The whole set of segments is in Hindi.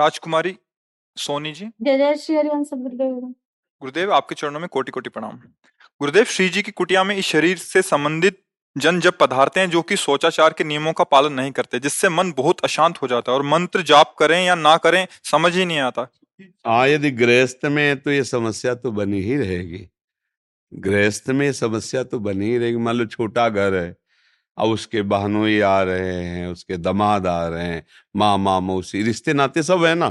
राजकुमारी सोनी जी। जय जय श्री हरिवंश गुरुदेव गुरुदेव आपके चरणों में कोटि कोटि प्रणाम। गुरुदेव श्री जी की कुटिया में इस शरीर से संबंधित जन जब पधारते हैं जो कि सोचाचार के नियमों का पालन नहीं करते जिससे मन बहुत अशांत हो जाता है और मंत्र जाप करें या ना करें समझ ही नहीं आता। हाँ यदि गृहस्थ में है तो ये समस्या तो बनी ही रहेगी। गृहस्थ में समस्या तो बनी ही रहेगी। मान लो छोटा घर है अब उसके बहनोई आ रहे हैं, उसके दमाद आ रहे हैं, माँ माँ, मौसी, रिश्ते, नाते सब है ना?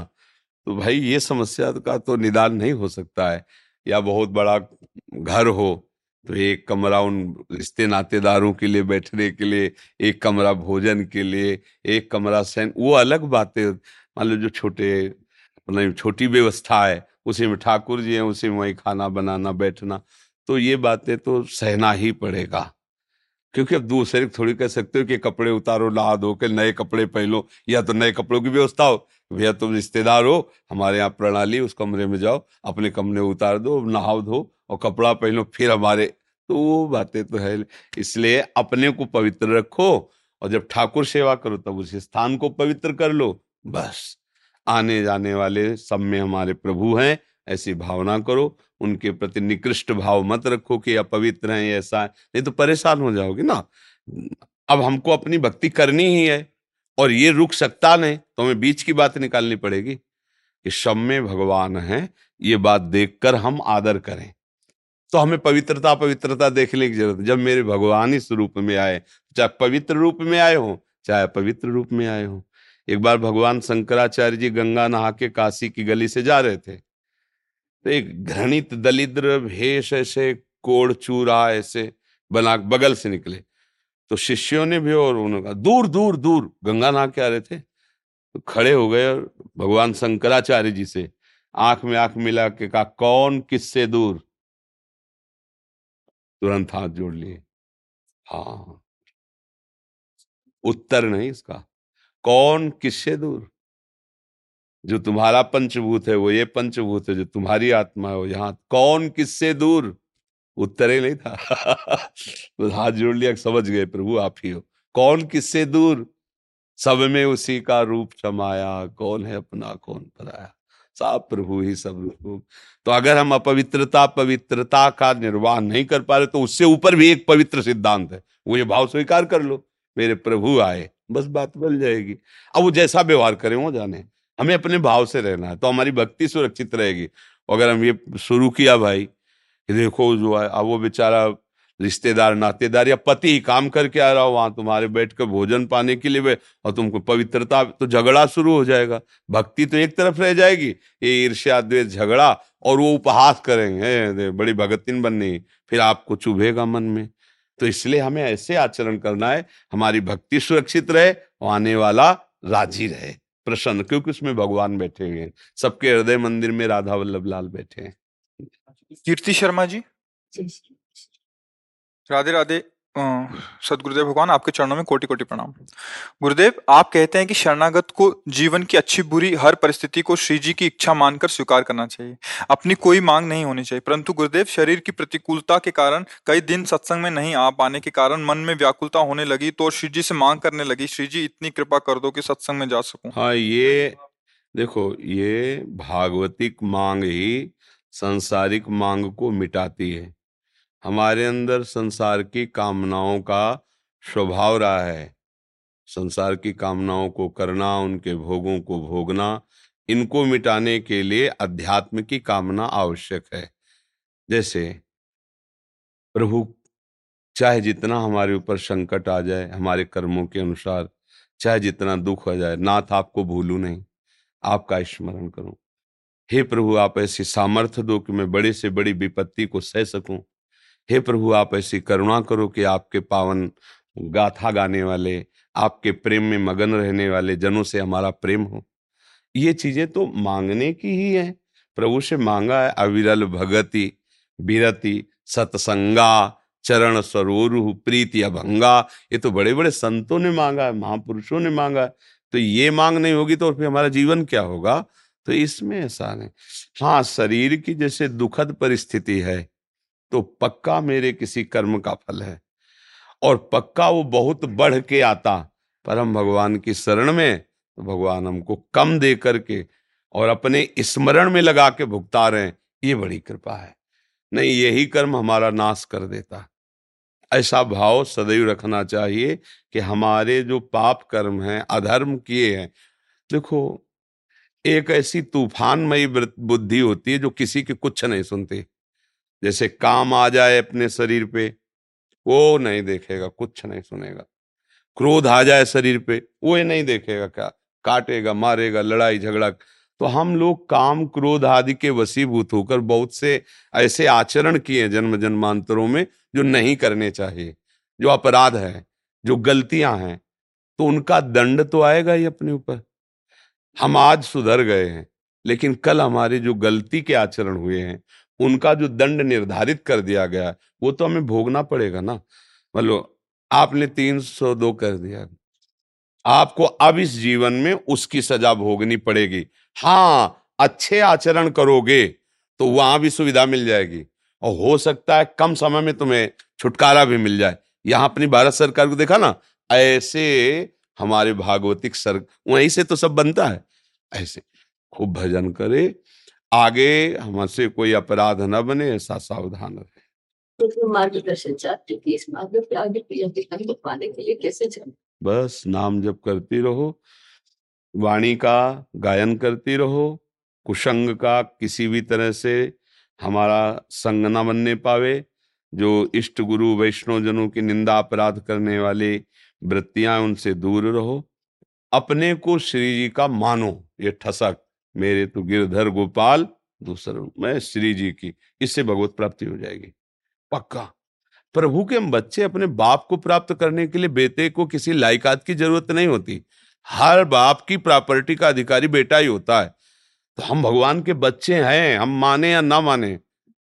तो भाई ये समस्या का तो निदान नहीं हो सकता है। या बहुत बड़ा घर हो तो एक कमरा उन रिश्ते, नातेदारों के लिए, बैठने के लिए, एक कमरा भोजन के लिए, एक कमरा सैन, वो अलग बातें। मान लो जो छोटे मतलब छोटी व्यवस्था है, उसी में ठाकुर जी हैं, उसी में वही खाना बनाना, बैठना तो ये बातें तो सहना ही पड़ेगा। क्योंकि अब दूसरे थोड़ी कह सकते हो कि कपड़े उतारो, नहा धो के नए कपड़े पहनो, या तो नए कपड़ों की व्यवस्था हो भैया तुम रिश्तेदार हो, हमारे यहाँ प्रणाली उस कमरे में जाओ, अपने कमरे उतार दो, नहाओ धो और कपड़ा पहनो, फिर हमारे। तो वो बातें तो है। इसलिए अपने को पवित्र रखो और जब ठाकुर सेवा करो, तब उस स्थान को पवित्र कर लो। बस। आने जाने वाले सब में हमारे प्रभु हैं, ऐसी भावना करो। उनके प्रति निकृष्ट भाव मत रखो कि अपवित्र हैं ऐसा है। नहीं तो परेशान हो जाओगे। ना, अब हमको अपनी भक्ति करनी ही है और ये रुक सकता नहीं तो हमें बीच की बात निकालनी पड़ेगी कि में भगवान है, ये बात देखकर हम आदर करें। तो हमें पवित्रता पवित्रता देखने की ज़रूरत जब मेरे भगवान इस रूप में आए, चाहे पवित्र रूप में आए हो, चाहे पवित्र रूप में आए हो। एक बार भगवान शंकराचार्य जी गंगा नहा के काशी की गली से जा रहे थे। तो एक घृणित दलिद्र, भेष ऐसे कोड़ चूरा ऐसे बना, बगल से निकले। तो शिष्यों ने भी और उन्होंने कहा, दूर दूर दूर, गंगा नहा के आ रहे थे। तो खड़े हो गए और भगवान शंकराचार्य जी से आँख में आँख मिला के कहा, कौन किससे दूर? तुरंत हाथ जोड़ लिए। हाँ। उत्तर नहीं इसका। कौन किससे दूर? जो तुम्हारा पंचभूत है, वो ये पंचभूत है जो तुम्हारी आत्मा है, वो यहाँ कौन किससे दूर? उत्तर ही नहीं था। तो हाथ जोड़ लिया, समझ गए, प्रभु आप ही हो। कौन किससे दूर? सब में उसी का रूप समाया कौन है अपना, कौन पराया? सब प्रभु ही, सब रूप तो अगर हम अपवित्रता, पवित्रता का निर्वाह नहीं कर पा रहे तो उससे ऊपर भी एक पवित्र सिद्धांत है। वो ये भाव स्वीकार कर लो। मेरे प्रभु आए, बस बात बन जाएगी। अब वो जैसा व्यवहार करें, वो जाने। हमें अपने भाव से रहना है तो हमारी भक्ति सुरक्षित रहेगी। अगर हम ये शुरू किया भाई, कि देखो जो है, अब वो बेचारा रिश्तेदार, नातेदार या पति काम करके आ रहा हो, वहाँ तुम्हारे बैठ कर भोजन पाने के लिए और तुमको पवित्रता तो झगड़ा शुरू हो जाएगा। भक्ति तो एक तरफ़ रह जाएगी, ये ईर्ष्या, द्वेष, झगड़ा, और वो उपहास करेंगे बड़ी भगतिन बननी फिर आपको चुभेगा मन में। तो इसलिए हमें ऐसे आचरण करना है, हमारी भक्ति सुरक्षित रहे, और आने वाला राज़ी रहे। प्रसन्न क्योंकि उसमें भगवान बैठे हुए हैं। सबके हृदय मंदिर में राधा वल्लभ लाल बैठे हैं। कीर्ति शर्मा जी? राधे राधे। सदगुरुदेव भगवान, आपके चरणों में कोटि कोटि प्रणाम। गुरुदेव, आप कहते हैं कि शरणागत को जीवन की अच्छी बुरी हर परिस्थिति को श्री जी की इच्छा मानकर स्वीकार करना चाहिए। अपनी कोई मांग नहीं होनी चाहिए। परंतु गुरुदेव, शरीर की प्रतिकूलता के कारण, कई दिन सत्संग में नहीं आ पाने के कारण, मन में व्याकुलता होने लगी तो श्री जी से मांग करने लगी, श्री जी, इतनी कृपा कर दो कि सत्संग में जा सकूँ। हाँ ये, देखो, ये भागवतिक मांग ही संसारिक मांग को मिटाती है। हमारे अंदर संसार की कामनाओं का स्वभाव रहा है। संसार की कामनाओं को करना, उनके भोगों को भोगना, इनको मिटाने के लिए अध्यात्म की कामना आवश्यक है। जैसे, प्रभु, चाहे जितना हमारे ऊपर संकट आ जाए, हमारे कर्मों के अनुसार, चाहे जितना दुख हो जाए, नाथ आपको भूलू नहीं। आपका स्मरण करूँ। हे प्रभु, आप ऐसी सामर्थ्य दो कि मैं बड़े से बड़ी विपत्ति को सह सकूँ। हे प्रभु, आप ऐसी करुणा करो कि आपके पावन गाथा गाने वाले, आपके प्रेम में मगन रहने वाले जनों से हमारा प्रेम हो। ये चीज़ें तो मांगने की ही है। प्रभु से मांगा है, अविरल भगति, बीरति, सत्संगा, चरण सरोरु प्रीति अभंगा। ये तो बड़े बड़े संतों ने मांगा है, महापुरुषों ने मांगा है। तो ये मांग नहीं होगी तो फिर हमारा जीवन क्या होगा? तो इसमें ऐसा नहीं। हाँ शरीर की जैसे दुखद परिस्थिति है तो पक्का मेरे किसी कर्म का फल है। और पक्का वो बहुत बढ़ के आता परम भगवान की शरण में तो भगवान हमको कम दे करके और अपने स्मरण में लगा के भुगता रहे, ये बड़ी कृपा है। नहीं, यही कर्म हमारा नाश कर देता। ऐसा भाव सदैव रखना चाहिए कि हमारे जो पाप कर्म हैं, अधर्म किए हैं, देखो, एक ऐसी तूफानमयी बुद्धि होती है जो किसी के कुछ नहीं सुनती। जैसे काम आ जाए अपने शरीर पे, वो नहीं देखेगा, कुछ नहीं सुनेगा। क्रोध आ जाए शरीर पे, वो ये नहीं देखेगा क्या, काटेगा, मारेगा, लड़ाई, झगड़ा। तो हम लोग काम, क्रोध आदि के वसीभूत होकर बहुत से ऐसे आचरण किए जन्म जन्मांतरों में जो नहीं करने चाहिए, जो अपराध है, जो गलतियाँ हैं तो उनका दंड तो आएगा ही अपने ऊपर। हम आज सुधर गए हैं, लेकिन कल हमारे जो गलती के आचरण हुए हैं उनका जो दंड निर्धारित कर दिया गया, वो तो हमें भोगना पड़ेगा ना। मतलब आपने तीन सौ दो कर दिया। आपको अब इस जीवन में उसकी सजा भोगनी पड़ेगी। हाँ अच्छे आचरण करोगे तो वहाँ भी सुविधा मिल जाएगी। और हो सकता है कम समय में तुम्हें छुटकारा भी मिल जाए। यहाँ अपनी भारत सरकार को देखा ना, ऐसे हमारे भागवतिक सर, वहीं से तो सब बनता है। ऐसे खूब भजन करे आगे हमसे कोई अपराध न बने ऐसा सावधान रहे। तो मार्गदर्शन चाहती थी इस मार्ग पे आगे को पाने के लिए कैसे चले बस नाम जप करती रहो वाणी का गायन करती रहो कुशंग का किसी भी तरह से हमारा संग न बनने पावे जो इष्ट गुरु वैष्णव जनों की निंदा अपराध करने वाले वृत्तियाँ उनसे दूर रहो। अपने को श्री जी का मानो ये ठसक। मेरे तो गिरधर गोपाल, दूसरा रूप में श्री जी की, इससे भगवत प्राप्ति हो जाएगी। पक्का? प्रभु के बच्चे अपने बाप को प्राप्त करने के लिए बेटे को किसी लायकात की ज़रूरत नहीं होती। हर बाप की प्रॉपर्टी का अधिकारी बेटा ही होता है। तो हम भगवान के बच्चे हैं, हम माने या ना माने?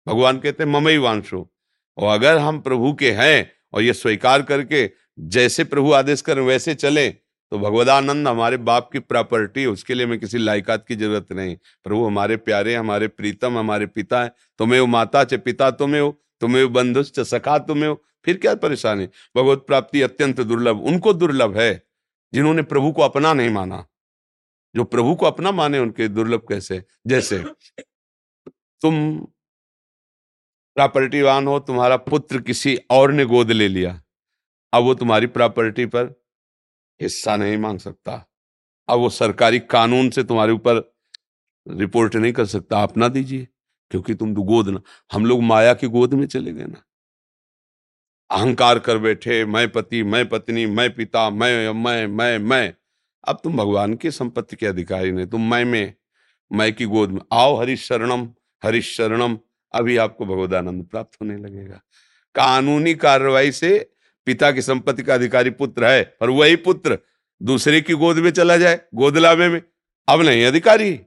भगवान कहते हैं ममई वांशो। और अगर हम प्रभु के हैं और ये स्वीकार करके जैसे प्रभु आदेश करें, वैसे चले तो भगवदानंद हमारे बाप की प्रॉपर्टी उसके लिए हमें किसी लायकात की ज़रूरत नहीं प्रभु, हमारे प्यारे, हमारे प्रीतम, हमारे पिता है, तुम्हें वो माता च, पिता तुम्हें हो, तुम्हें वो बंधुष च, सखा तुम्हें हो, फिर क्या परेशानी भगवत प्राप्ति अत्यंत दुर्लभ, उनको दुर्लभ है, जिन्होंने प्रभु को अपना नहीं माना। जो प्रभु को अपना माने, उनके दुर्लभ कैसे? जैसे, तुम प्रॉपर्टीवान हो, तुम्हारा पुत्र किसी और ने गोद ले लिया, अब वो तुम्हारी प्रॉपर्टी पर हिस्सा नहीं मांग सकता। अब वो सरकारी कानून से तुम्हारे ऊपर रिपोर्ट नहीं कर सकता। आप ना दीजिए, क्योंकि तुम तो गोद ना, हम लोग माया की गोद में चले गए ना। अहंकार कर बैठे, मैं पति, मैं पत्नी, मैं पिता, मैं मैं मैं मैं। अब तुम भगवान की संपत्ति के अधिकारी नहीं, तुम मैं में, मैं की गोद में। आओ हरि शरणम हरिशरणम अभी आपको भगवदानंद प्राप्त होने लगेगा। कानूनी कार्रवाई से पिता की संपत्ति का अधिकारी पुत्र है, पर वही पुत्र दूसरे की गोद में चला जाए गोद गोदलावे में। अब नहीं, अधिकारी।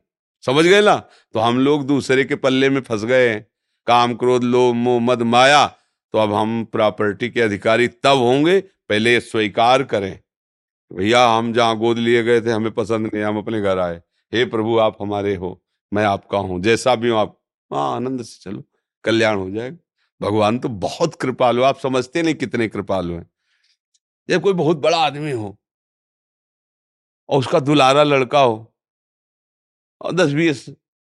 समझ गए ना? तो हम लोग दूसरे के पल्ले में फंस गए हैं। काम क्रोध, लोभ, मोह, मद, माया। तो अब हम प्रॉपर्टी के अधिकारी तब होंगे, पहले स्वीकार करें। भैया, हम जहाँ गोद लिए गए थे, हमें पसंद नहीं, हम अपने घर आए। हे प्रभु, आप हमारे हो, मैं आपका हूँ। जैसा भी हूँ आप हाँ आनंद से चलो। कल्याण हो जाएगा। भगवान तो बहुत कृपालु आप समझते नहीं कितने कृपालु हैं। जब कोई बहुत बड़ा आदमी हो और उसका दुलारा लड़का हो और दस बीस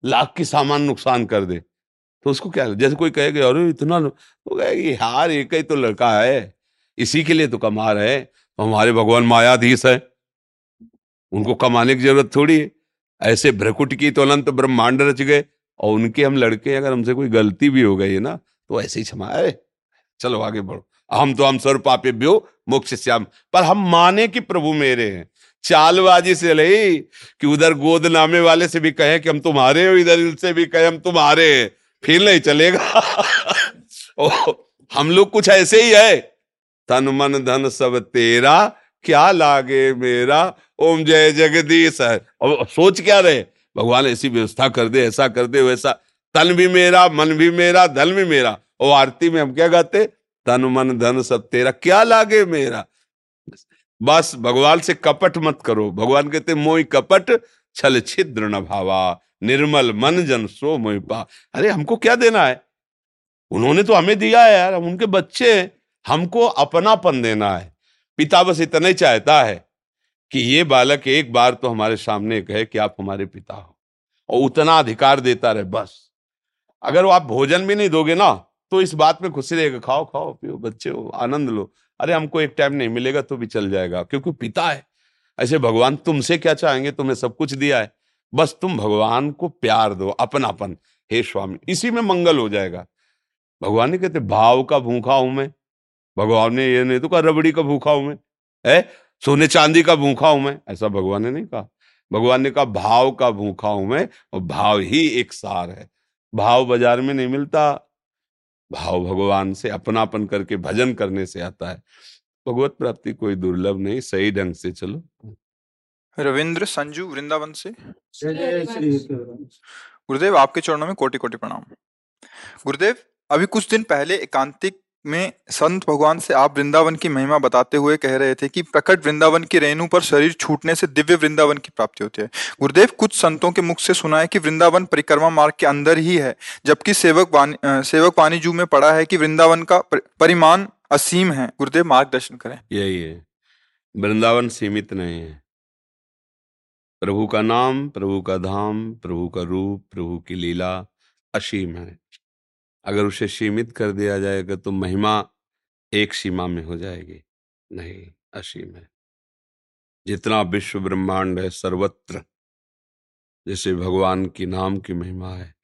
लाख की सामान नुकसान कर दे तो उसको क्या जैसे कोई कहेगा, अरे, इतना तो कहेगी यार एक ही तो लड़का है, इसी के लिए तो कमा रहे हैं तो हमारे भगवान मायाधीश है। उनको कमाने की ज़रूरत थोड़ी है। ऐसे भ्रकुट की तो अनंत ब्रह्मांड रच गए और उनके हम लड़के अगर हमसे कोई गलती भी हो गई है ना तो ऐसे ही क्षमा। चलो आगे बढ़ो। हम तो हम स्वर पापे ब्यो मोक्ष श्याम। पर हम माने कि प्रभु मेरे हैं। चालबाजी से नहीं कि उधर गोद नामे वाले से भी कहे कि हम तुम्हारे हो इधर से भी कहे हम तुम्हारे हैं। फिर नहीं चलेगा। ओ, हम लोग कुछ ऐसे ही है। तन मन धन सब तेरा क्या लागे मेरा? ओम जय जगदीश। है और सोच क्या रहे? भगवान ऐसी व्यवस्था कर दे ऐसा कर दे वैसा। तन भी मेरा, मन भी मेरा, धन भी मेरा। और आरती में हम क्या गाते? तन मन, धन, सब तेरा, क्या लागे मेरा? बस भगवान से कपट मत करो। भगवान कहते, मोई कपट, छल छिद्र न भावा। निर्मल मन जन सो मोई पा। अरे, हमको क्या देना है? उन्होंने तो हमें दिया है यार, हम उनके बच्चे हमको अपनापन देना है। पिता बस इतना ही चाहता है कि ये बालक एक बार तो हमारे सामने कहे कि आप हमारे पिता हो। और उतना अधिकार देता रहे, बस। अगर वो आप भोजन भी नहीं दोगे ना तो इस बात में खुशी रहेगा। खाओ खाओ, पियो, बच्चे हो, आनंद लो। अरे, हमको एक टाइम नहीं मिलेगा तो भी चल जाएगा, क्योंकि पिता है। ऐसे भगवान तुमसे क्या चाहेंगे? तुम्हें सब कुछ दिया है। बस तुम भगवान को प्यार दो, अपनापन। हे स्वामी, इसी में मंगल हो जाएगा। भगवान ने कहते, भाव का भूखा हूँ मैं। भगवान ने ये नहीं तो कहा, रबड़ी का भूखा हूँ मैं। है सोने चांदी का भूखा हूँ मैं? ऐसा भगवान ने नहीं कहा। भगवान ने कहा, भाव का भूखा हूँ मैं और भाव ही एक सार है। भाव बाज़ार में नहीं मिलता। भाव भगवान से अपनापन करके भजन करने से आता है। भगवत प्राप्ति कोई दुर्लभ नहीं सही ढंग से चलो। रविंद्र संजू वृंदावन से? गुरुदेव आपके चरणों में कोटि कोटि प्रणाम। गुरुदेव अभी कुछ दिन पहले एकांतिक में संत भगवान से आप वृंदावन की महिमा बताते हुए कह रहे थे कि प्रकट वृंदावन की रेणु पर शरीर छूटने से दिव्य वृंदावन की प्राप्ति होती है। गुरुदेव, कुछ संतों के मुख से सुना है कि वृंदावन परिक्रमा मार्ग के अंदर ही है, जबकि सेवक वानी सेवक वाणी जू में पढ़ा है कि वृंदावन का परिमाण असीम है। गुरुदेव, मार्गदर्शन करें। यही है। वृंदावन सीमित नहीं है। प्रभु का नाम, प्रभु का धाम, प्रभु का रूप, प्रभु की लीला असीम है। अगर उसे सीमित कर दिया जाएगा तो महिमा एक सीमा में हो जाएगी, नहीं असीम है। जितना विश्व ब्रह्मांड है सर्वत्र, जैसे भगवान की नाम की महिमा है,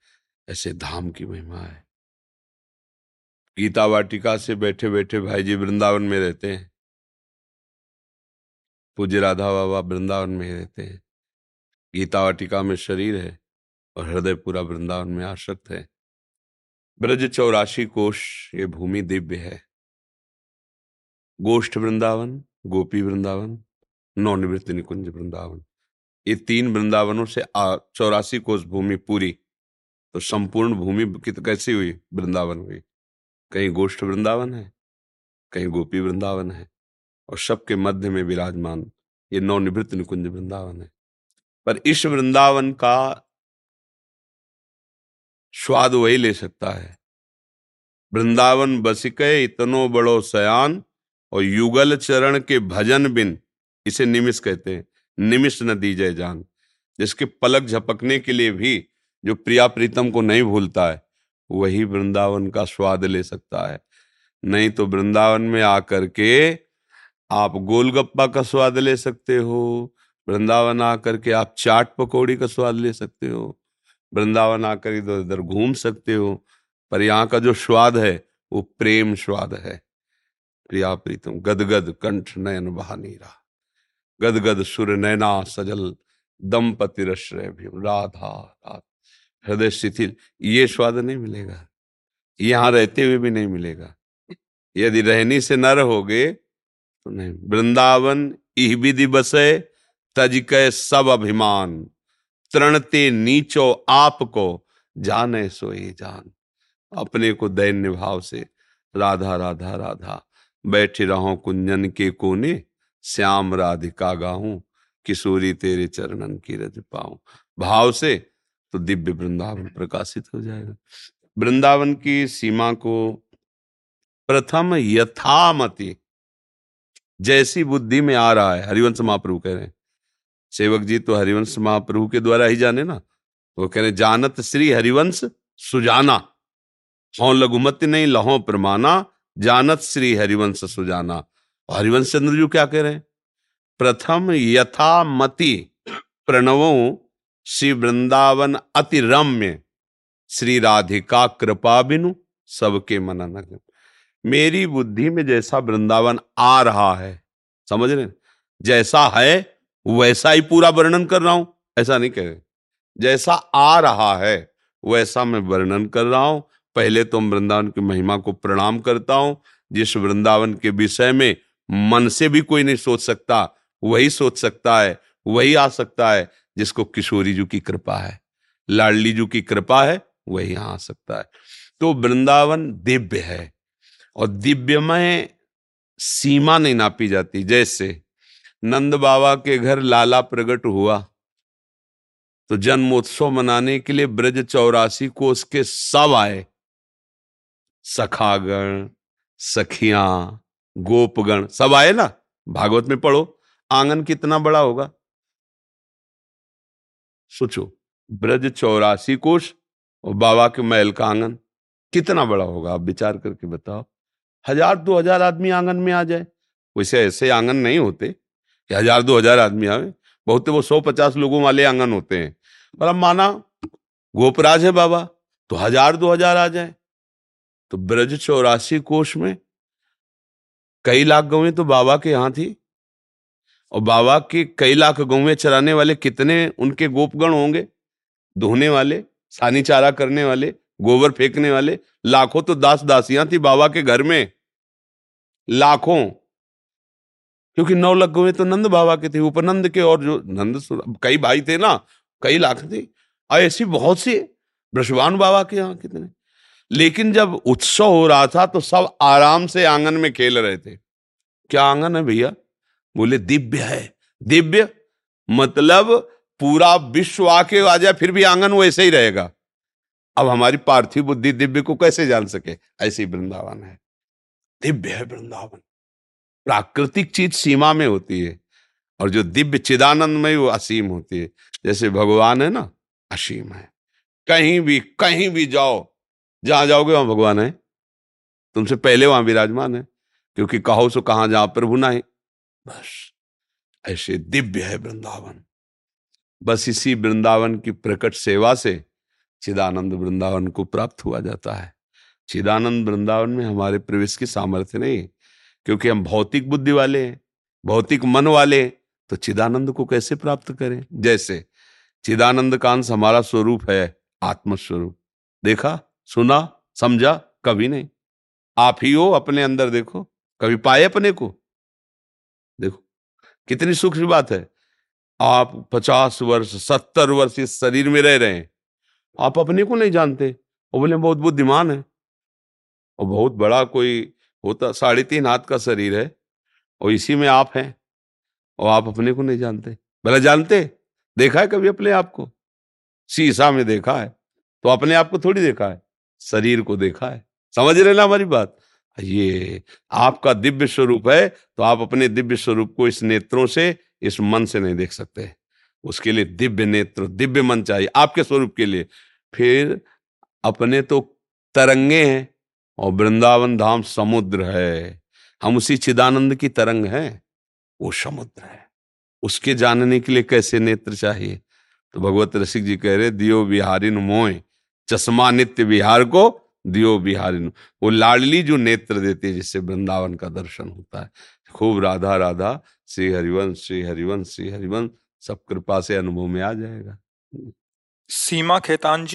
ऐसे धाम की महिमा है। गीता वाटिका से बैठे बैठे भाई जी वृंदावन में रहते हैं। पूज्य राधा बाबा वृंदावन में रहते हैं। गीता वाटिका में शरीर है और हृदय पूरा वृंदावन में आसक्त है। ब्रज चौरासी कोश, ये भूमि दिव्य है। गोष्ठ वृंदावन, गोपी वृंदावन नवनिवृत्ति निकुंज वृंदावन। ये तीन वृंदावनों से चौरासी कोष भूमि पूरी तो संपूर्ण भूमि कित, कैसी हुई? वृंदावन हुई। कहीं गोष्ठ वृंदावन है, कहीं गोपी वृंदावन है, और सबके मध्य में विराजमान ये नवनिवृत्त निकुंज वृंदावन है। पर इस वृंदावन का स्वाद वही ले सकता है। वृंदावन बसिके इतनो बड़ो सयान और युगल चरण के भजन बिन इसे निमिष कहते हैं। निमिष न दी जाए जान, जिसके पलक झपकने के लिए भी जो प्रिया प्रीतम को नहीं भूलता है, वही वृंदावन का स्वाद ले सकता है। नहीं तो वृंदावन में आकर के आप गोलगप्पा का स्वाद ले सकते हो, वृंदावन आकर के आप चाट पकौड़ी का स्वाद ले सकते हो वृंदावन आकर इधर उधर घूम सकते हो, पर यहाँ का जो स्वाद है, वो प्रेम स्वाद है। प्रिया प्रीतम, गदगद कंठ नयन बहानीरा। गदगद सुर नैना सजल, दंपति रश्रय भी राधा राधा। हृदय शिथिल, ये स्वाद नहीं मिलेगा। यहाँ रहते हुए भी नहीं मिलेगा। यदि रहनी से न रहोगे तो नहीं। वृंदावन इह विधि बसे, तज कै सब अभिमान। तृणते नीचो आपको, जाने सोए जान। अपने को दैन्य भाव से राधा राधा राधा, बैठे रहो कुंजन के कोने, श्याम राधिका गाऊं, किशोरी तेरे चरणन की रज पाऊँ। भाव से तो दिव्य वृंदावन प्रकाशित हो जाएगा। वृंदावन की सीमा को प्रथम यथामति, जैसी बुद्धि में आ रहा है, हरिवंश महाप्रभु कह रहे हैं सेवक जी तो हरिवंश महाप्रभु के द्वारा ही जाने ना। तो वो कह रहे, जानत श्री हरिवंश सुजाना, हो लघुमति नहीं लहो प्रमाना जानत श्री हरिवंश सुजाना। हरिवंश चंद्र जी क्या कह रहे हैं? प्रथम यथामति प्रणवो श्री वृंदावन अति रम्य श्री राधिका कृपा बिनु सबके मनन मेरी बुद्धि में जैसा वृंदावन आ रहा है, समझ रहे जैसा है वैसा ही पूरा वर्णन कर रहा हूँ। ऐसा नहीं कह। जैसा आ रहा है, वैसा मैं वर्णन कर रहा हूँ। पहले तो हम वृंदावन की महिमा को प्रणाम करता हूँ। जिस वृंदावन के विषय में मन से भी कोई नहीं सोच सकता, वही सोच सकता है, वही आ सकता है, जिसको किशोरी जी की कृपा है। लाडली जी की कृपा है, वही आ सकता है। तो वृंदावन दिव्य है, और दिव्य में सीमा नहीं नापी जाती। जैसे नंद बाबा के घर लाला प्रकट हुआ। तो जन्मोत्सव मनाने के लिए ब्रज चौरासी को उसके सब आए। सखागण, सखिया, गोपगण सब आए ना? भागवत में पढ़ो, आँगन कितना बड़ा होगा? सोचो, ब्रज चौरासी कोष और बाबा के महल का आँगन कितना बड़ा होगा? आप विचार करके बताओ। हज़ार, दो हज़ार आदमी आँगन में आ जाए। वैसे ऐसे आँगन नहीं होते। कि हज़ार, दो हज़ार आदमी आवे। बहुत वो सौ पचास लोगों वाले आँगन होते हैं। पर अब माना, गोपराज है बाबा तो हज़ार, दो हज़ार आ जाए। तो ब्रज चौरासी कोष में कई लाख गौएँ तो बाबा के यहाँ थी। और बाबा के कई लाख गौएँ चराने वाले कितने उनके गोपगण होंगे? धोने वाले, सानी चारा करने वाले, गोबर फेंकने वाले, लाखों तो दास दासियाँ थी बाबा के घर में। लाखों। क्योंकि नौ लग गए तो नंद बाबा के थे उपनंद के और जो नंद कई भाई थे ना, कई लाख थे। ऐसी बहुत सी ब्रशवान बाबा के यहाँ कितने। लेकिन जब उत्सव हो रहा था तो सब आराम से आँगन में खेल रहे थे। क्या आँगन है भैया? बोले, दिव्य है। दिव्य मतलब पूरा विश्व आके आ जाए, फिर भी आँगन वैसे ही रहेगा। अब हमारी पार्थिव बुद्धि दिव्य को कैसे जान सके? ऐसी वृंदावन है। दिव्य है वृंदावन। प्राकृतिक चीज़ सीमा में होती है और जो दिव्य चिदानंद में वो असीम होती है। जैसे भगवान है ना, असीम है। कहीं भी कहीं भी जाओ, जहाँ जाओगे वहाँ भगवान है। तुमसे पहले वहाँ विराजमान है, क्योंकि कहो सो कहाँ जहाँ प्रभु ना है। बस, ऐसे दिव्य है वृंदावन। बस इसी वृंदावन की प्रकट सेवा से चिदानंद वृंदावन को प्राप्त हुआ जाता है। चिदानंद वृंदावन में हमारे प्रवेश की सामर्थ्य नहीं क्योंकि हम भौतिक बुद्धि वाले हैं, भौतिक मन वाले तो चिदानंद को कैसे प्राप्त करें? जैसे, चिदानंद का अंश हमारा स्वरूप है आत्मस्वरूप। देखा? सुना? समझा? कभी नहीं। आप ही हो अपने अंदर, देखो। कभी पाए अपने को? देखो, कितनी सूक्ष्म बात है। आप पचास वर्ष, सत्तर वर्ष इस शरीर में रह रहे हैं। आप अपने को नहीं जानते। और बोले, बहुत बुद्धिमान है। और बहुत बड़ा कोई होता, साढ़े तीन हाथ का शरीर है, और इसी में आप हैं, और आप अपने को नहीं जानते। भले जानते? देखा है कभी अपने आप को? शीशा में देखा है तो अपने आप को थोड़ी देखा है, शरीर को देखा है। समझ रहे ना हमारी बात? ये आपका दिव्य स्वरूप है तो आप अपने दिव्य स्वरूप को इस नेत्रों से, इस मन से नहीं देख सकते। उसके लिए दिव्य नेत्र, दिव्य मन चाहिए, आपके स्वरूप के लिए। फिर अपने तो तरंगे हैं और वृंदावन धाम समुद्र है। हम उसी चिदानंद की तरंग हैं। वो समुद्र है। उसके जानने के लिए कैसे नेत्र चाहिए? तो भगवत रसिक जी कह रहे, दियो बिहारिन मोय चश्मा नित्य बिहार को दियो बिहारिन वो लाडली जो नेत्र देती है, जिससे वृंदावन का दर्शन होता है। खूब राधा राधा, श्री हरिवंश श्री हरिवंश श्री हरिवंश, सब कृपा से अनुभव में आ जाएगा। सीमा खेतान जी।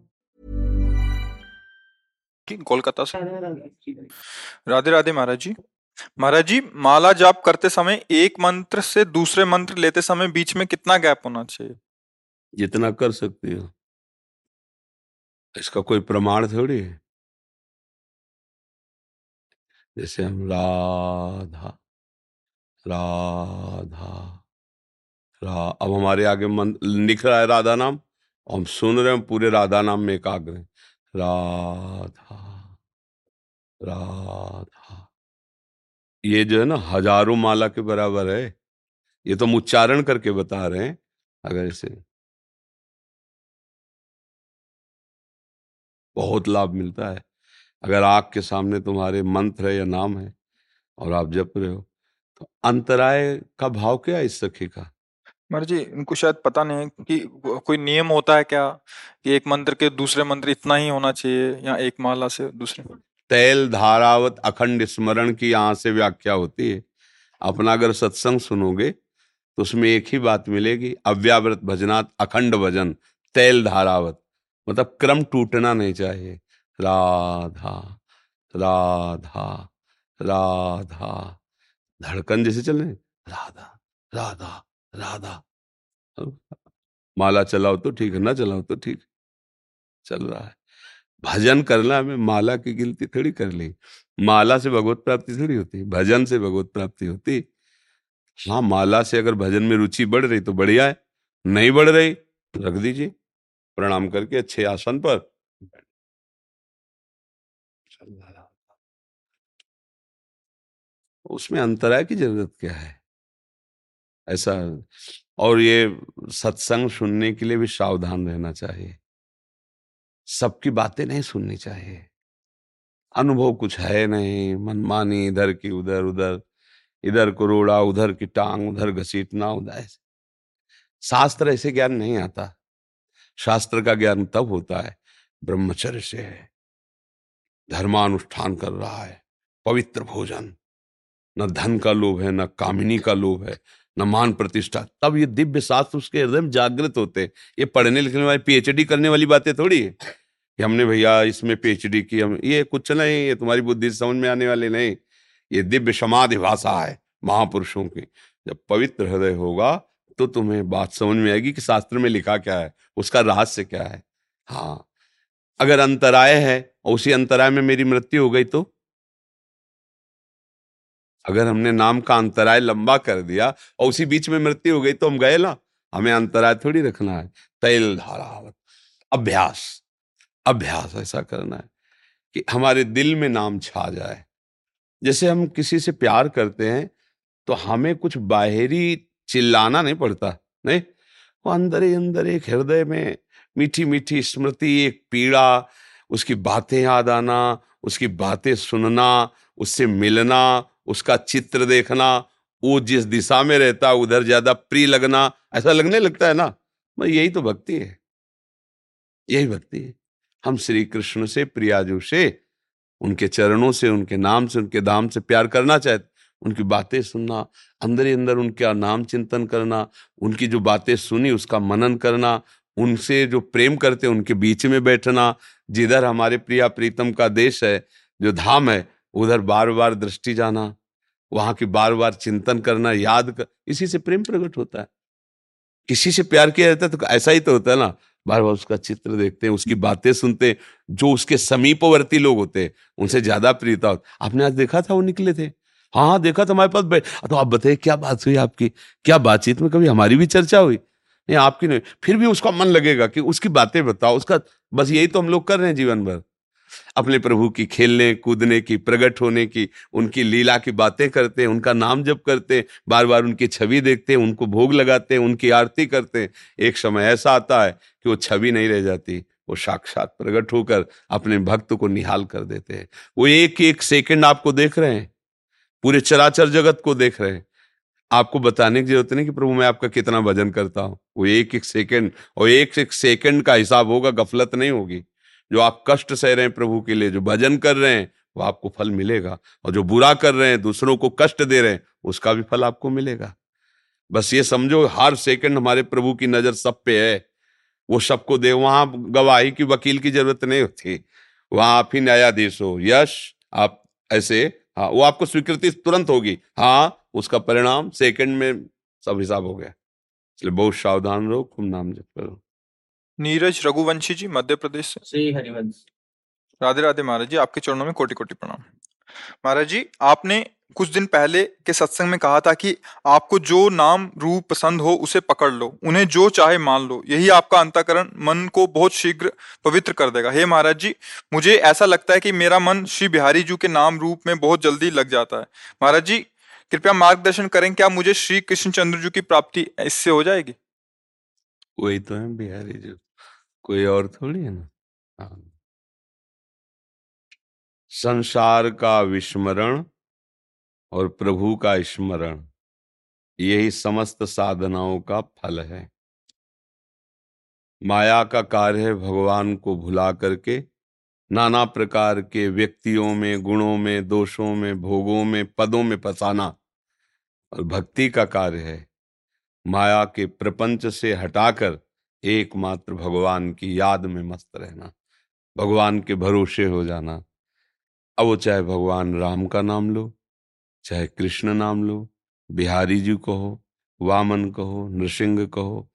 कि कोलकाता से। राधे राधे महाराज जी। महाराज जी माला जाप करते समय एक मंत्र से दूसरे मंत्र लेते समय बीच में कितना गैप होना चाहिए? जितना कर सकती हो। इसका कोई प्रमाण थोड़ी है? जैसे हम राधा राधा रा अब हमारे आगे मन लिख रहा है राधा नाम और हम सुन रहे हैं पूरे राधा नाम में एकाग्र हैं। राधा राधा। ये जो है ना, हज़ारों माला के बराबर है। ये तो हम उच्चारण करके बता रहे हैं, अगर इसे। बहुत लाभ मिलता है। अगर आग के सामने तुम्हारे मंत्र है या नाम है, और आप जप रहे हो तो अंतराय का भाव क्या है इस सखी का? महाराज जी, इनको शायद पता नहीं है कि कोई नियम होता है क्या? कि एक मंत्र के दूसरे मंत्र इतना ही होना चाहिए या एक माला से दूसरे तैल धारावत अखंड स्मरण की यहाँ से व्याख्या होती है। अपना अगर सत्संग सुनोगे तो उसमें एक ही बात मिलेगी, अव्यावृत भजनात् अखंड भजन, तैल धारावत। मतलब क्रम टूटना नहीं चाहिए। राधा राधा राधा। धड़कन जैसे चल रहे राधा राधा। राधा। माला चलाओ तो ठीक है, ना चलाओ तो ठीक। चल रहा है। भजन करना हमें माला की गिनती थोड़ी कर ली। माला से भगवत प्राप्ति थोड़ी होती भजन से भगवत प्राप्ति होती। हाँ माला से अगर भजन में रुचि बढ़ रही तो बढ़िया है, नहीं बढ़ रही तो रख दीजिए। प्रणाम करके अच्छे आसन पर। उसमें अंतराय की ज़रूरत क्या है? ऐसा और ये सत्संग सुनने के लिए भी सावधान रहना चाहिए। सबकी बातें नहीं सुननी चाहिए। अनुभव कुछ है नहीं, मनमानी इधर की उधर उधर, इधर को रोड़ा, उधर की टांग, उधर घसीटना, उधर शास्त्र ऐसे ज्ञान नहीं आता। शास्त्र का ज्ञान तब होता है, ब्रह्मचर्य से है। धर्मानुष्ठान कर रहा है, पवित्र भोजन। न धन का लोभ है, न कामिनी का लोभ है न मान प्रतिष्ठा। तब ये दिव्य शास्त्र उसके हृदय में जागृत होते। ये पढ़ने लिखने वाली पीएचडी करने वाली बातें थोड़ी है। कि हमने भैया इसमें पीएचडी की, हम, ये कुछ नहीं, ये तुम्हारी बुद्धि समझ में आने वाले नहीं। ये दिव्य समाधि भाषा है महापुरुषों की। जब पवित्र हृदय होगा तो तुम्हें बात समझ में आएगी कि शास्त्र में लिखा क्या है, उसका रहस्य क्या है। हाँ। अगर अंतराय है, और उसी अंतराय में मेरी मृत्यु हो गई तो? अगर हमने नाम का अंतराय लंबा कर दिया और उसी बीच में मृत्यु हो गई तो हम गए ना हमें अंतराय थोड़ी रखना है। तैल धारावत। अभ्यास। अभ्यास ऐसा करना है कि हमारे दिल में नाम छा जाए। जैसे हम किसी से प्यार करते हैं तो हमें कुछ बाहरी चिल्लाना नहीं पड़ता, नहीं? वो अंदर ही अंदर एक हृदय में मीठी मीठी स्मृति, एक पीड़ा, उसकी बातें याद आना, उसकी बातें सुनना, उससे मिलना उसका चित्र देखना, वो जिस दिशा में रहता, उधर ज़्यादा प्रिय लगना, ऐसा लगने लगता है ना? मैं यही तो भक्ति है। यही भक्ति है। हम श्री कृष्ण से, प्रियाजू से, उनके चरणों से, उनके नाम से, उनके धाम से प्यार करना चाहते, उनकी बातें सुनना, अंदर ही अंदर उनका नाम चिंतन करना, उनकी जो बातें सुनी, उसका मनन करना, उनसे जो प्रेम करते, उनके बीच में बैठना, जिधर हमारे प्रिया प्रीतम का देश है, जो धाम है, उधर बार बार दृष्टि जाना। वहाँ की बार बार चिंतन करना, याद कर इसी से प्रेम प्रकट होता है। किसी से प्यार किया जाता है तो ऐसा ही तो होता है ना बार बार उसका चित्र देखते हैं, उसकी बातें सुनते हैं, जो उसके समीपवर्ती लोग होते हैं, उनसे ज़्यादा प्रियता होती, आपने आज देखा था वो निकले थे? हाँ हाँ देखा था हमारे पास बैठ तो आप बताइए, क्या बात हुई आपकी? क्या बातचीत में कभी हमारी भी चर्चा हुई? नहीं, आपकी नहीं, फिर भी उसका मन लगेगा कि उसकी बातें बताओ, उसका, बस यही तो हम लोग कर रहे हैं जीवन भर अपने प्रभु की खेलने, कूदने की प्रकट होने की, उनकी लीला की बातें करते हैं, उनका नाम जप करते हैं बार बार उनकी छवि देखते हैं, उनको भोग लगाते हैं, उनकी आरती करते हैं। एक समय ऐसा आता है कि वो छवि नहीं रह जाती, वो साक्षात प्रकट होकर अपने भक्त को निहाल कर देते हैं। वो एक एक सेकंड आपको देख रहे हैं, पूरे चराचर जगत को देख रहे हैं। आपको बताने की ज़रूरत नहीं कि प्रभु मैं आपका कितना भजन करता हूँ। वो एक एक सेकंड, और एक एक सेकंड का हिसाब होगा, गफलत नहीं होगी। जो आप कष्ट सह रहे हैं प्रभु के लिए, जो भजन कर रहे हैं, वो आपको फल मिलेगा। और जो बुरा कर रहे हैं, दूसरों को कष्ट दे रहे हैं, उसका भी फल आपको मिलेगा। बस ये समझो, हर सेकंड हमारे प्रभु की नज़र सब पे है। वो सबको दे, वहाँ गवाही की, वकील की ज़रूरत नहीं होती। वहाँ आप ही न्यायाधीश हो। यश, आप ऐसे हाँ वो आपको स्वीकृति तुरंत होगी। हाँ उसका परिणाम सेकंड में सब हिसाब हो गया। इसलिए बहुत सावधान रहो, खूब नाम जप करो। नीरज रघुवंशी जी मध्य प्रदेश से। श्री हरिवंश। राधे राधे महाराज जी आपके चरणों में कोटि कोटि प्रणाम। महाराज जी आपने कुछ दिन पहले के सत्संग में कहा था कि आपको जो नाम रूप पसंद हो उसे पकड़ लो। उन्हें जो चाहे मान लो। यही आपका अंतकरण मन को बहुत शीघ्र पवित्र कर देगा। हे महाराज जी मुझे ऐसा लगता है कि मेरा मन श्री बिहारी जी के नाम रूप में बहुत जल्दी लग जाता है। महाराज जी कृपया मार्गदर्शन करें क्या मुझे श्री कृष्ण चंद्र जी की प्राप्ति इससे हो जाएगी? वही तो है, बिहारी जी। कोई और थोड़ी है ना? हाँ। संसार का विस्मरण और प्रभु का स्मरण, यही समस्त साधनाओं का फल है। माया का कार्य है भगवान को भुला करके, नाना प्रकार के व्यक्तियों में, गुणों में, दोषों में, भोगों में, पदों में फंसाना और भक्ति का कार्य है। माया के प्रपंच से हटाकर एकमात्र भगवान की याद में मस्त रहना, भगवान के भरोसे हो जाना। अब वो चाहे भगवान राम का नाम लो, चाहे कृष्ण नाम लो, बिहारी जी कहो वामन कहो नृसिंह कहो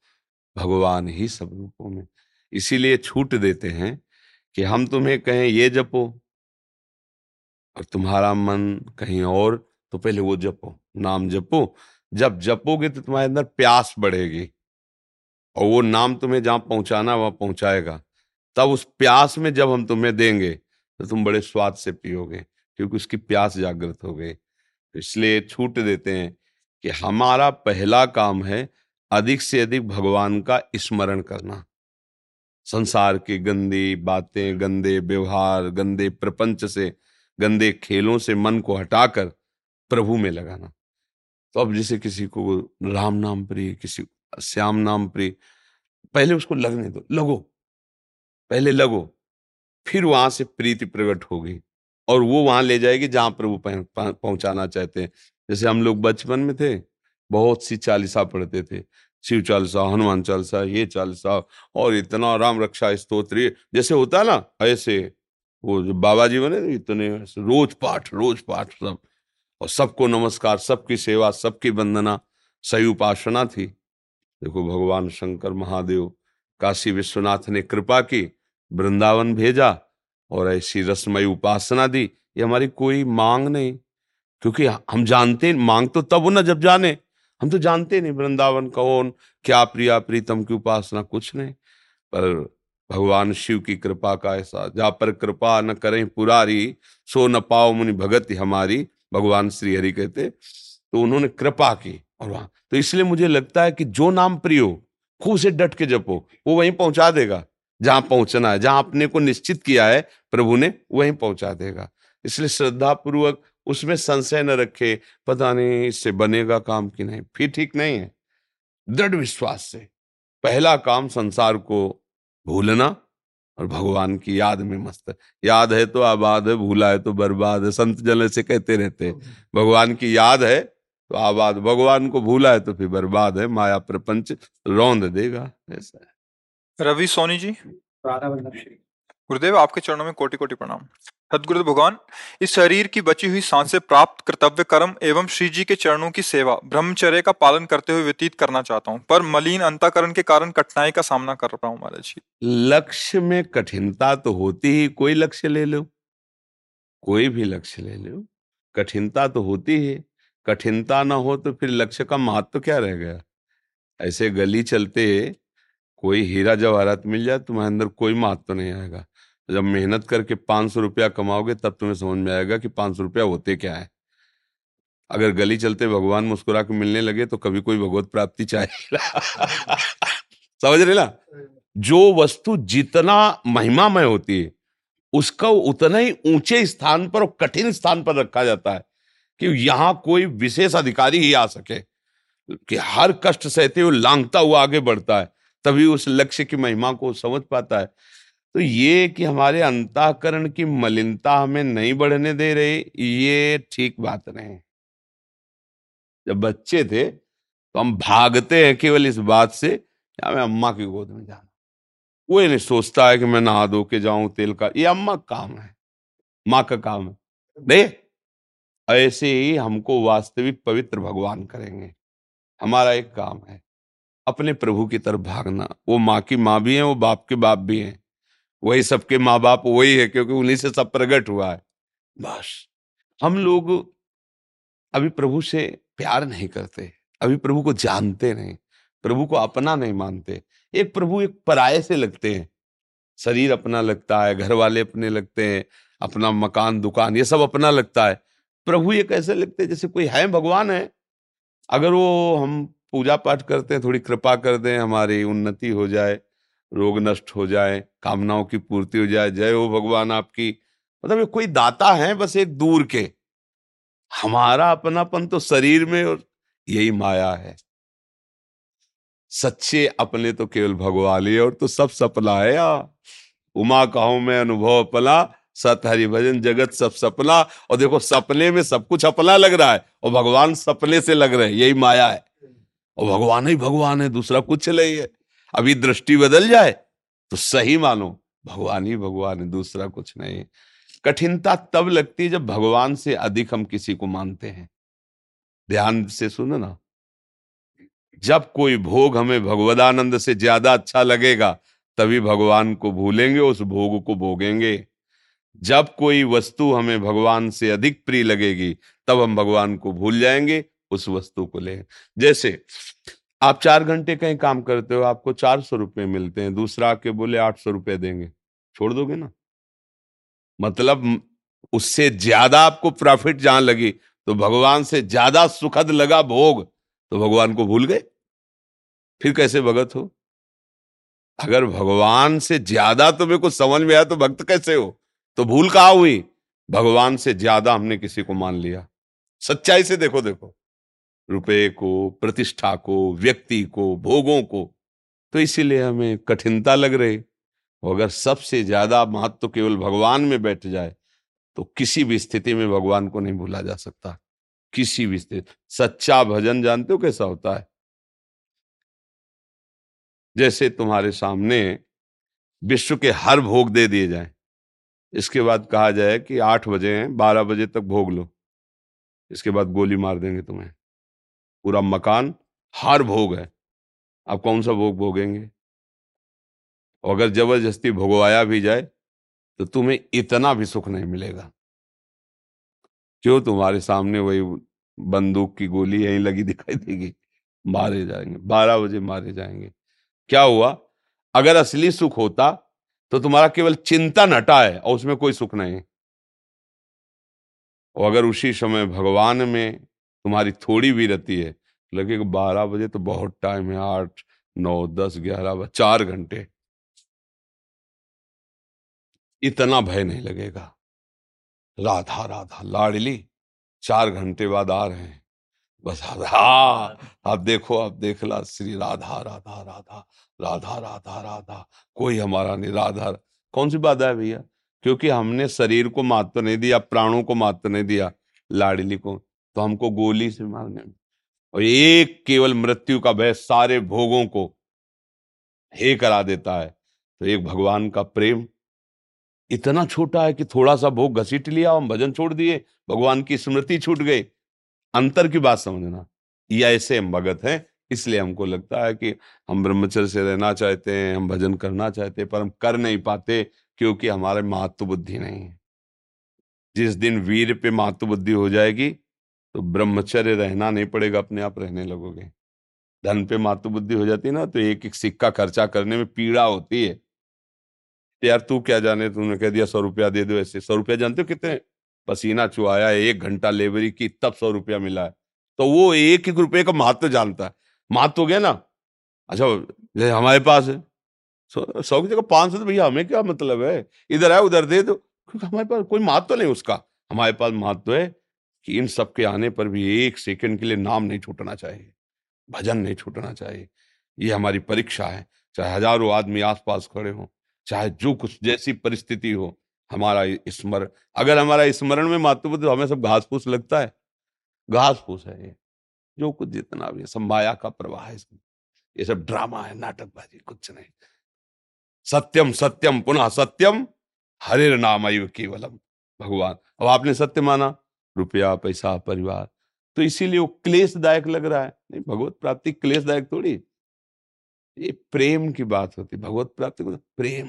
भगवान ही सब रूपों में। इसीलिए छूट देते हैं कि हम तुम्हें कहें, ये जपो। और तुम्हारा मन कहीं और तो पहले वो जपो। नाम जपो जब जपोगे तो तुम्हारे अंदर प्यास बढ़ेगी और वो नाम तुम्हें जहाँ पहुंचाना वहाँ पहुंचाएगा। तब उस प्यास में जब हम तुम्हें देंगे तो तुम बड़े स्वाद से पियोगे, क्योंकि उसकी प्यास जागृत हो गई। तो इसलिए छूट देते हैं कि हमारा पहला काम है अधिक से अधिक भगवान का स्मरण करना। संसार की गंदी बातें, गंदे व्यवहार, गंदे प्रपंच से, गंदे खेलों से मन को हटाकर प्रभु में लगाना। तो अब जैसे किसी को राम नाम प्रिय किसी श्याम नाम प्रिय पहले उसको लगने दो, लगो। पहले लगो, फिर वहाँ से प्रीति प्रकट होगी और वो वहाँ ले जाएगी जहाँ प्रभु पहुंचाना चाहते हैं। जैसे हम लोग बचपन में थे, बहुत सी चालीसा पढ़ते थे, शिव चालीसा, हनुमान चालीसा, ये चालीसा और इतना राम रक्षा स्त्रोत्र जैसे होता ना, ऐसे वो जो बाबा जी बने इतने रोज पाठ रोज पाठ सब। और सबको नमस्कार, सबकी सेवा, सबकी वंदना, सही उपासना थी। देखो भगवान शंकर महादेव, काशी विश्वनाथ ने कृपा की, वृंदावन भेजा और ऐसी रसमय उपासना दी, ये हमारी कोई मांग नहीं। क्योंकि हम जानते, मांग तो तब ना जब जाने। हम तो जानते नहीं वृंदावन कौन, क्या प्रिया प्रीतम की उपासना, कुछ नहीं। पर भगवान शिव की कृपा का ऐसा जा पर कृपा न करें पुरारी, सो न पाओ मुनि भगत हमारी। भगवान श्री हरि कहते तो उन्होंने कृपा की और वहाँ तो इसलिए मुझे लगता है कि जो नाम प्रिय हो खूब से डट के जपो, वो वहीं पहुँचा देगा। जहाँ पहुँचना है, जहाँ अपने को निश्चित किया है, प्रभु ने वहीं पहुँचा देगा। इसलिए श्रद्धा पूर्वक उसमें संशय न रखे, पता नहीं इससे बनेगा काम कि नहीं। फिर ठीक नहीं है। दृढ़ विश्वास से, पहला काम संसार को भूलना और भगवान की याद में मस्त। याद है तो आबाद है भूला है तो बर्बाद है संत जन से कहते रहते हैं। भगवान की याद है तो आबाद भगवान को भूला है तो फिर बर्बाद है माया प्रपंच रौंद देगा ऐसा है। रवि सोनी जी? गुरुदेव आपके चरणों में कोटि कोटि प्रणाम। सदगुरु भगवान, इस शरीर की बची हुई साँसें प्राप्त कर्तव्य कर्म एवं श्री जी के चरणों की सेवा, ब्रह्मचर्य का पालन करते हुए व्यतीत करना चाहता हूँ, पर मलिन अंताकरण के कारण कठिनाई का सामना कर रहा हूँ महाराज जी। लक्ष्य में कठिनता तो होती ही, कोई लक्ष्य ले लो। कोई भी लक्ष्य ले लो। कठिनता तो होती है। कठिनता ना हो तो फिर लक्ष्य का महत्व तो क्या रह गया? ऐसे गली चलते कोई हीरा जवाहरात मिल जाए, तुम्हारे अंदर कोई महत्व तो नहीं आएगा। जब मेहनत करके पाँच सौ रुपया कमाओगे, तब तुम्हें समझ में आएगा कि पाँच सौ रुपया होते क्या है। अगर गली चलते भगवान मुस्कुरा के मिलने लगे तो कभी कोई भगवत प्राप्ति चाहेगा। समझ रहे ना? जो वस्तु जितना महिमामय होती है, उसका उतना ही ऊँचे स्थान पर और कठिन स्थान पर रखा जाता है कि यहाँ कोई विशेष अधिकारी ही आ सके, कि हर कष्ट सहते हुए लांगता हुआ आगे बढ़ता है, तभी उस लक्ष्य की महिमा को समझ पाता है। तो ये कि हमारे अंताकरण की मलिनता हमें नहीं बढ़ने दे रही, ये ठीक बात नहीं जब बच्चे थे तो हम भागते हैं केवल इस बात से क्या मैं अम्मा की गोद में जाना। कोई नहीं सोचता है कि मैं नहा धो के जाऊँ, तेल का, ये अम्मा का काम है, माँ का काम है। नहीं, ऐसे ही हमको वास्तविक पवित्र भगवान करेंगे। हमारा एक काम है, अपने प्रभु की तरफ़ भागना। वो माँ की माँ भी है, वो बाप के बाप भी हैं। वही सबके माँ बाप वही है, क्योंकि उन्हीं से सब प्रकट हुआ है। बस, हम लोग अभी प्रभु से प्यार नहीं करते, अभी प्रभु को जानते नहीं, प्रभु को अपना नहीं मानते। एक प्रभु एक पराये से लगते हैं। शरीर अपना लगता है घर वाले अपने लगते हैं, अपना मकान, दुकान, ये सब अपना लगता है। प्रभु ये कैसे लगते हैं जैसे कोई है भगवान है। अगर वो हम पूजा पाठ करते हैं, थोड़ी कृपा कर दें, हमारी उन्नति हो जाए रोग नष्ट हो जाए, कामनाओं की पूर्ति हो जाए, जय हो भगवान आपकी। मतलब ये कोई दाता है, बस एक दूर के। हमारा अपनापन तो शरीर में और यही माया है। सच्चे अपने तो केवल भगवान ही और तो सब सपना है या। उमा कहो में अनुभव अपना, सत हरि भजन जगत सब सपना। और देखो सपने में सब कुछ अपना लग रहा है और भगवान सपने से लग रहे हैं, यही माया है। और भगवान ही भगवान है, दूसरा कुछ नहीं है। अभी दृष्टि बदल जाए तो सही मानो भगवान ही भगवान है, दूसरा कुछ नहीं। कठिनता तब लगती है जब भगवान से अधिक हम किसी को मानते हैं। ध्यान से सुनो ना। जब कोई भोग हमें भगवदानंद से ज़्यादा अच्छा लगेगा, तभी भगवान को भूलेंगे, उस भोग को भोगेंगे। जब कोई वस्तु हमें भगवान से अधिक प्रिय लगेगी, तब हम भगवान को भूल जाएँगे, उस वस्तु को लेंगे जैसे आप चार घंटे कहीं काम करते हो, आपको चार सौ रुपये मिलते हैं, दूसरा आके बोले आठ सौ रुपये देंगे। छोड़ दोगे ना? मतलब उससे ज़्यादा आपको प्रॉफिट जहाँ लगी तो भगवान से ज़्यादा सुखद लगा भोग तो भगवान को भूल गए? फिर कैसे भगत हो? अगर भगवान से ज़्यादा तुम्हें कुछ समझ में आया तो भक्त कैसे हो? तो भूल कहा हुई? भगवान से ज़्यादा हमने किसी को मान लिया। सच्चाई से देखो देखो। रुपए को, प्रतिष्ठा को, व्यक्ति को, भोगों को। तो इसीलिए हमें कठिनता लग रही। अगर सबसे ज़्यादा महत्व तो केवल भगवान में बैठ जाए तो किसी भी स्थिति में भगवान को नहीं भूला जा सकता। किसी भी स्थिति, सच्चा भजन जानते हो कैसा होता है? जैसे तुम्हारे सामने विश्व के हर भोग दे दिए जाए। इसके बाद कहा जाए कि आठ बजे हैं, बारह बजे तक भोग लो। इसके बाद गोली मार देंगे तुम्हें। पूरा मकान हर भोग है। आप कौन सा भोग भोगेंगे? और अगर ज़बरदस्ती भोगवाया भी जाए तो तुम्हें इतना भी सुख नहीं मिलेगा। क्यों? तुम्हारे सामने वही बंदूक की गोली यहीं लगी दिखाई देगी। मारे जाएँगे। बारह बजे मारे जाएँगे। क्या हुआ? अगर असली सुख होता तो तुम्हारा केवल चिंतन हटा है और उसमें कोई सुख नहीं। और अगर उसी समय भगवान में तुम्हारी थोड़ी भी रहती है। लगेगा बारह बजे तो बहुत टाइम है, आठ, नौ, दस, ग्यारह चार घंटे। इतना भय नहीं लगेगा। राधा राधा, लाडली, चार घंटे बाद आ रहे हैं। बस हाँ आप देखो आप देख ला, श्री राधा राधा राधा राधा राधा राधा, कोई हमारा नहीं, राधा कौन सी बात है भैया? क्योंकि हमने शरीर को महत्व नहीं दिया, प्राणों को महत्व नहीं दिया, लाडली को। तो हमको गोली से मारने और एक केवल मृत्यु का भय सारे भोगों को हे करा देता है। तो एक भगवान का प्रेम इतना छोटा है कि थोड़ा सा भोग घसीट लिया, हम भजन छोड़ दिए, भगवान की स्मृति छूट गई। अंतर की बात समझना, ये ऐसे हम भगत हैं, इसलिए हमको लगता है कि हम ब्रह्मचर्य से रहना चाहते हैं, हम भजन करना चाहते हैं, पर हम कर नहीं पाते क्योंकि हमारे महत्व बुद्धि नहीं है। जिस दिन वीर पे महत्व बुद्धि हो जाएगी तो ब्रह्मचर्य रहना नहीं पड़ेगा, अपने आप रहने लगोगे। धन पे मातु बुद्धि हो जाती है ना तो एक एक सिक्का खर्चा करने में पीड़ा होती है। यार तू क्या जाने, तूने कह दिया सौ रुपया दे दो ऐसे। सौ रुपया जानते हो कितने? पसीना चुआया एक घंटा लेबरी की, तब सौ रुपया मिला है। तो वो एक एक रुपये का महत्व जानता है। महत्व हो गया ना। अच्छा हमारे पास है। सौ की जगह पाँच सौ तो भैया, हमें क्या मतलब है? इधर आए उधर दे दो। क्योंकि हमारे पास कोई महत्व नहीं उसका। हमारे पास महत्व है कि इन सब के आने पर भी एक सेकंड के लिए नाम नहीं छूटना चाहिए, भजन नहीं छूटना चाहिए। ये हमारी परीक्षा है, चाहे हज़ारों आदमी आसपास खड़े हों, चाहे जो कुछ जैसी परिस्थिति हो, हमारा स्मरण अगर हमारा स्मरण में मातृ तो हमें सब घास फूस लगता है। घास फूस है ये, जो कुछ जितना भी सब माया का प्रवाह है इसमें। ये सब ड्रामा है, नाटकबाजी, कुछ नहीं। सत्यम सत्यम, पुनः सत्यम हरे नाम केवलम। भगवान, अब आपने सत्य माना? रुपया, पैसा, परिवार। तो इसीलिए वो क्लेशदायक लग रहा है। नहीं, भगवत प्राप्ति क्लेशदायक थोड़ी। ये प्रेम की बात होती भगवत प्राप्ति को प्रेम।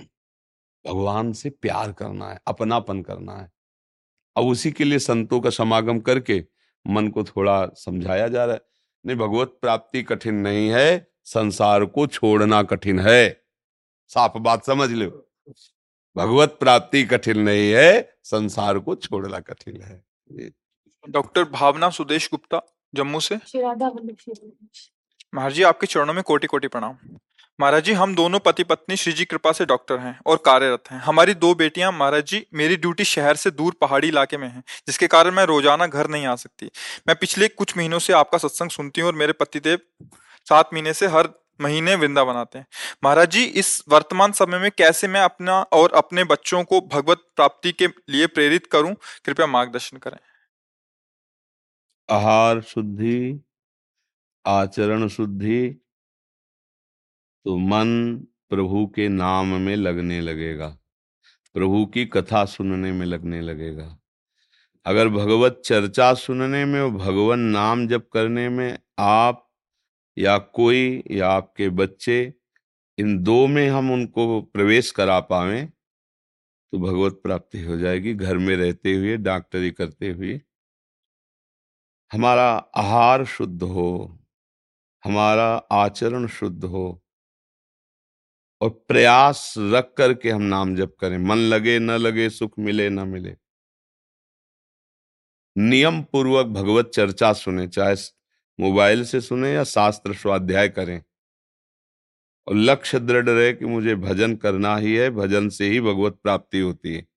भगवान से प्यार करना है, अपनापन करना है। अब उसी के लिए संतों का समागम करके मन को थोड़ा समझाया जा रहा है। नहीं, भगवत प्राप्ति कठिन नहीं है, संसार को छोड़ना कठिन है। साफ़ बात समझ लो। भगवत प्राप्ति कठिन नहीं है, संसार को छोड़ना कठिन है। डॉक्टर भावना सुदेश गुप्ता जम्मू से। महाराज जी आपके चरणों में कोटि कोटि प्रणाम। महाराज जी हम दोनों पति पत्नी श्री जी कृपा से डॉक्टर हैं और कार्यरत हैं। हमारी दो बेटियाँ महाराज जी मेरी ड्यूटी शहर से दूर पहाड़ी इलाके में है जिसके कारण मैं रोज़ाना घर नहीं आ सकती। मैं पिछले कुछ महीनों से आपका सत्संग सुनती हूँ और मेरे पतिदेव सात महीने से हर महीने वृंदावन आते हैं। महाराज जी, इस वर्तमान समय में कैसे मैं अपना और अपने बच्चों को भगवत प्राप्ति के लिए प्रेरित करूँ? कृपया मार्गदर्शन करें। आहार शुद्धि, आचरण शुद्धि तो मन प्रभु के नाम में लगने लगेगा। प्रभु की कथा सुनने में लगने लगेगा। अगर भगवत चर्चा सुनने में भगवान नाम जप करने में आप या कोई या आपके बच्चे, इन दो में हम उनको प्रवेश करा पाए तो भगवत प्राप्ति हो जाएगी। घर में रहते हुए, डॉक्टरी करते हुए। हमारा आहार शुद्ध हो, हमारा आचरण शुद्ध हो, और प्रयास रख करके हम नाम जप करें। मन लगे, न लगे, सुख मिले, न मिले। नियम पूर्वक भगवत चर्चा सुने, चाहे मोबाइल से सुने या शास्त्र स्वाध्याय करें। और लक्ष्य दृढ़ रहे कि मुझे भजन करना ही है, भजन से ही भगवत प्राप्ति होती है।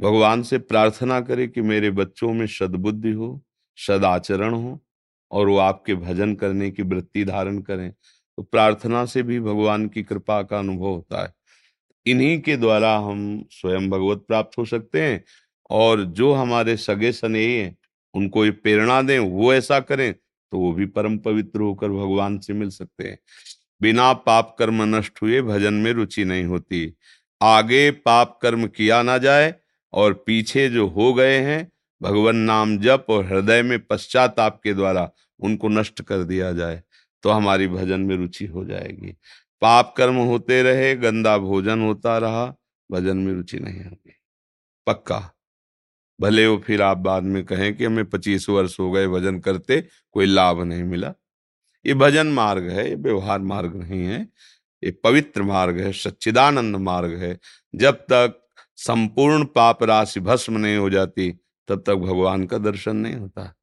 भगवान से प्रार्थना करें कि मेरे बच्चों में सदबुद्धि हो सदाचरण हो और वो आपके भजन करने की वृत्ति धारण करें। तो प्रार्थना से भी भगवान की कृपा का अनुभव होता है। इन्हीं के द्वारा हम स्वयं भगवत प्राप्त हो सकते हैं और जो हमारे सगे स्नेही हैं, उनको ये प्रेरणा दें, वो ऐसा करें तो वो भी परम पवित्र होकर भगवान से मिल सकते हैं। बिना पाप कर्म नष्ट हुए भजन में रुचि नहीं होती। आगे पाप कर्म किया ना जाए और पीछे जो हो गए हैं, भगवान नाम जप और हृदय में पश्चाताप के द्वारा उनको नष्ट कर दिया जाए तो हमारी भजन में रुचि हो जाएगी। पाप कर्म होते रहे, गंदा भोजन होता रहा, भजन में रुचि नहीं होगी। पक्का। भले वो फिर आप बाद में कहें कि हमें पच्चीस वर्ष हो गए, भजन करते, कोई लाभ नहीं मिला। ये भजन मार्ग है, ये व्यवहार मार्ग नहीं है, ये पवित्र मार्ग है, सच्चिदानंद मार्ग है। जब तक संपूर्ण पाप राशि भस्म नहीं हो जाती, तब तक भगवान का दर्शन नहीं होता,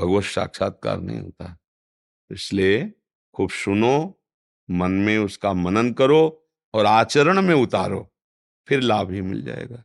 भगवत साक्षात्कार नहीं होता। इसलिए खूब सुनो, मन में उसका मनन करो और आचरण में उतारो, फिर लाभ ही मिल जाएगा।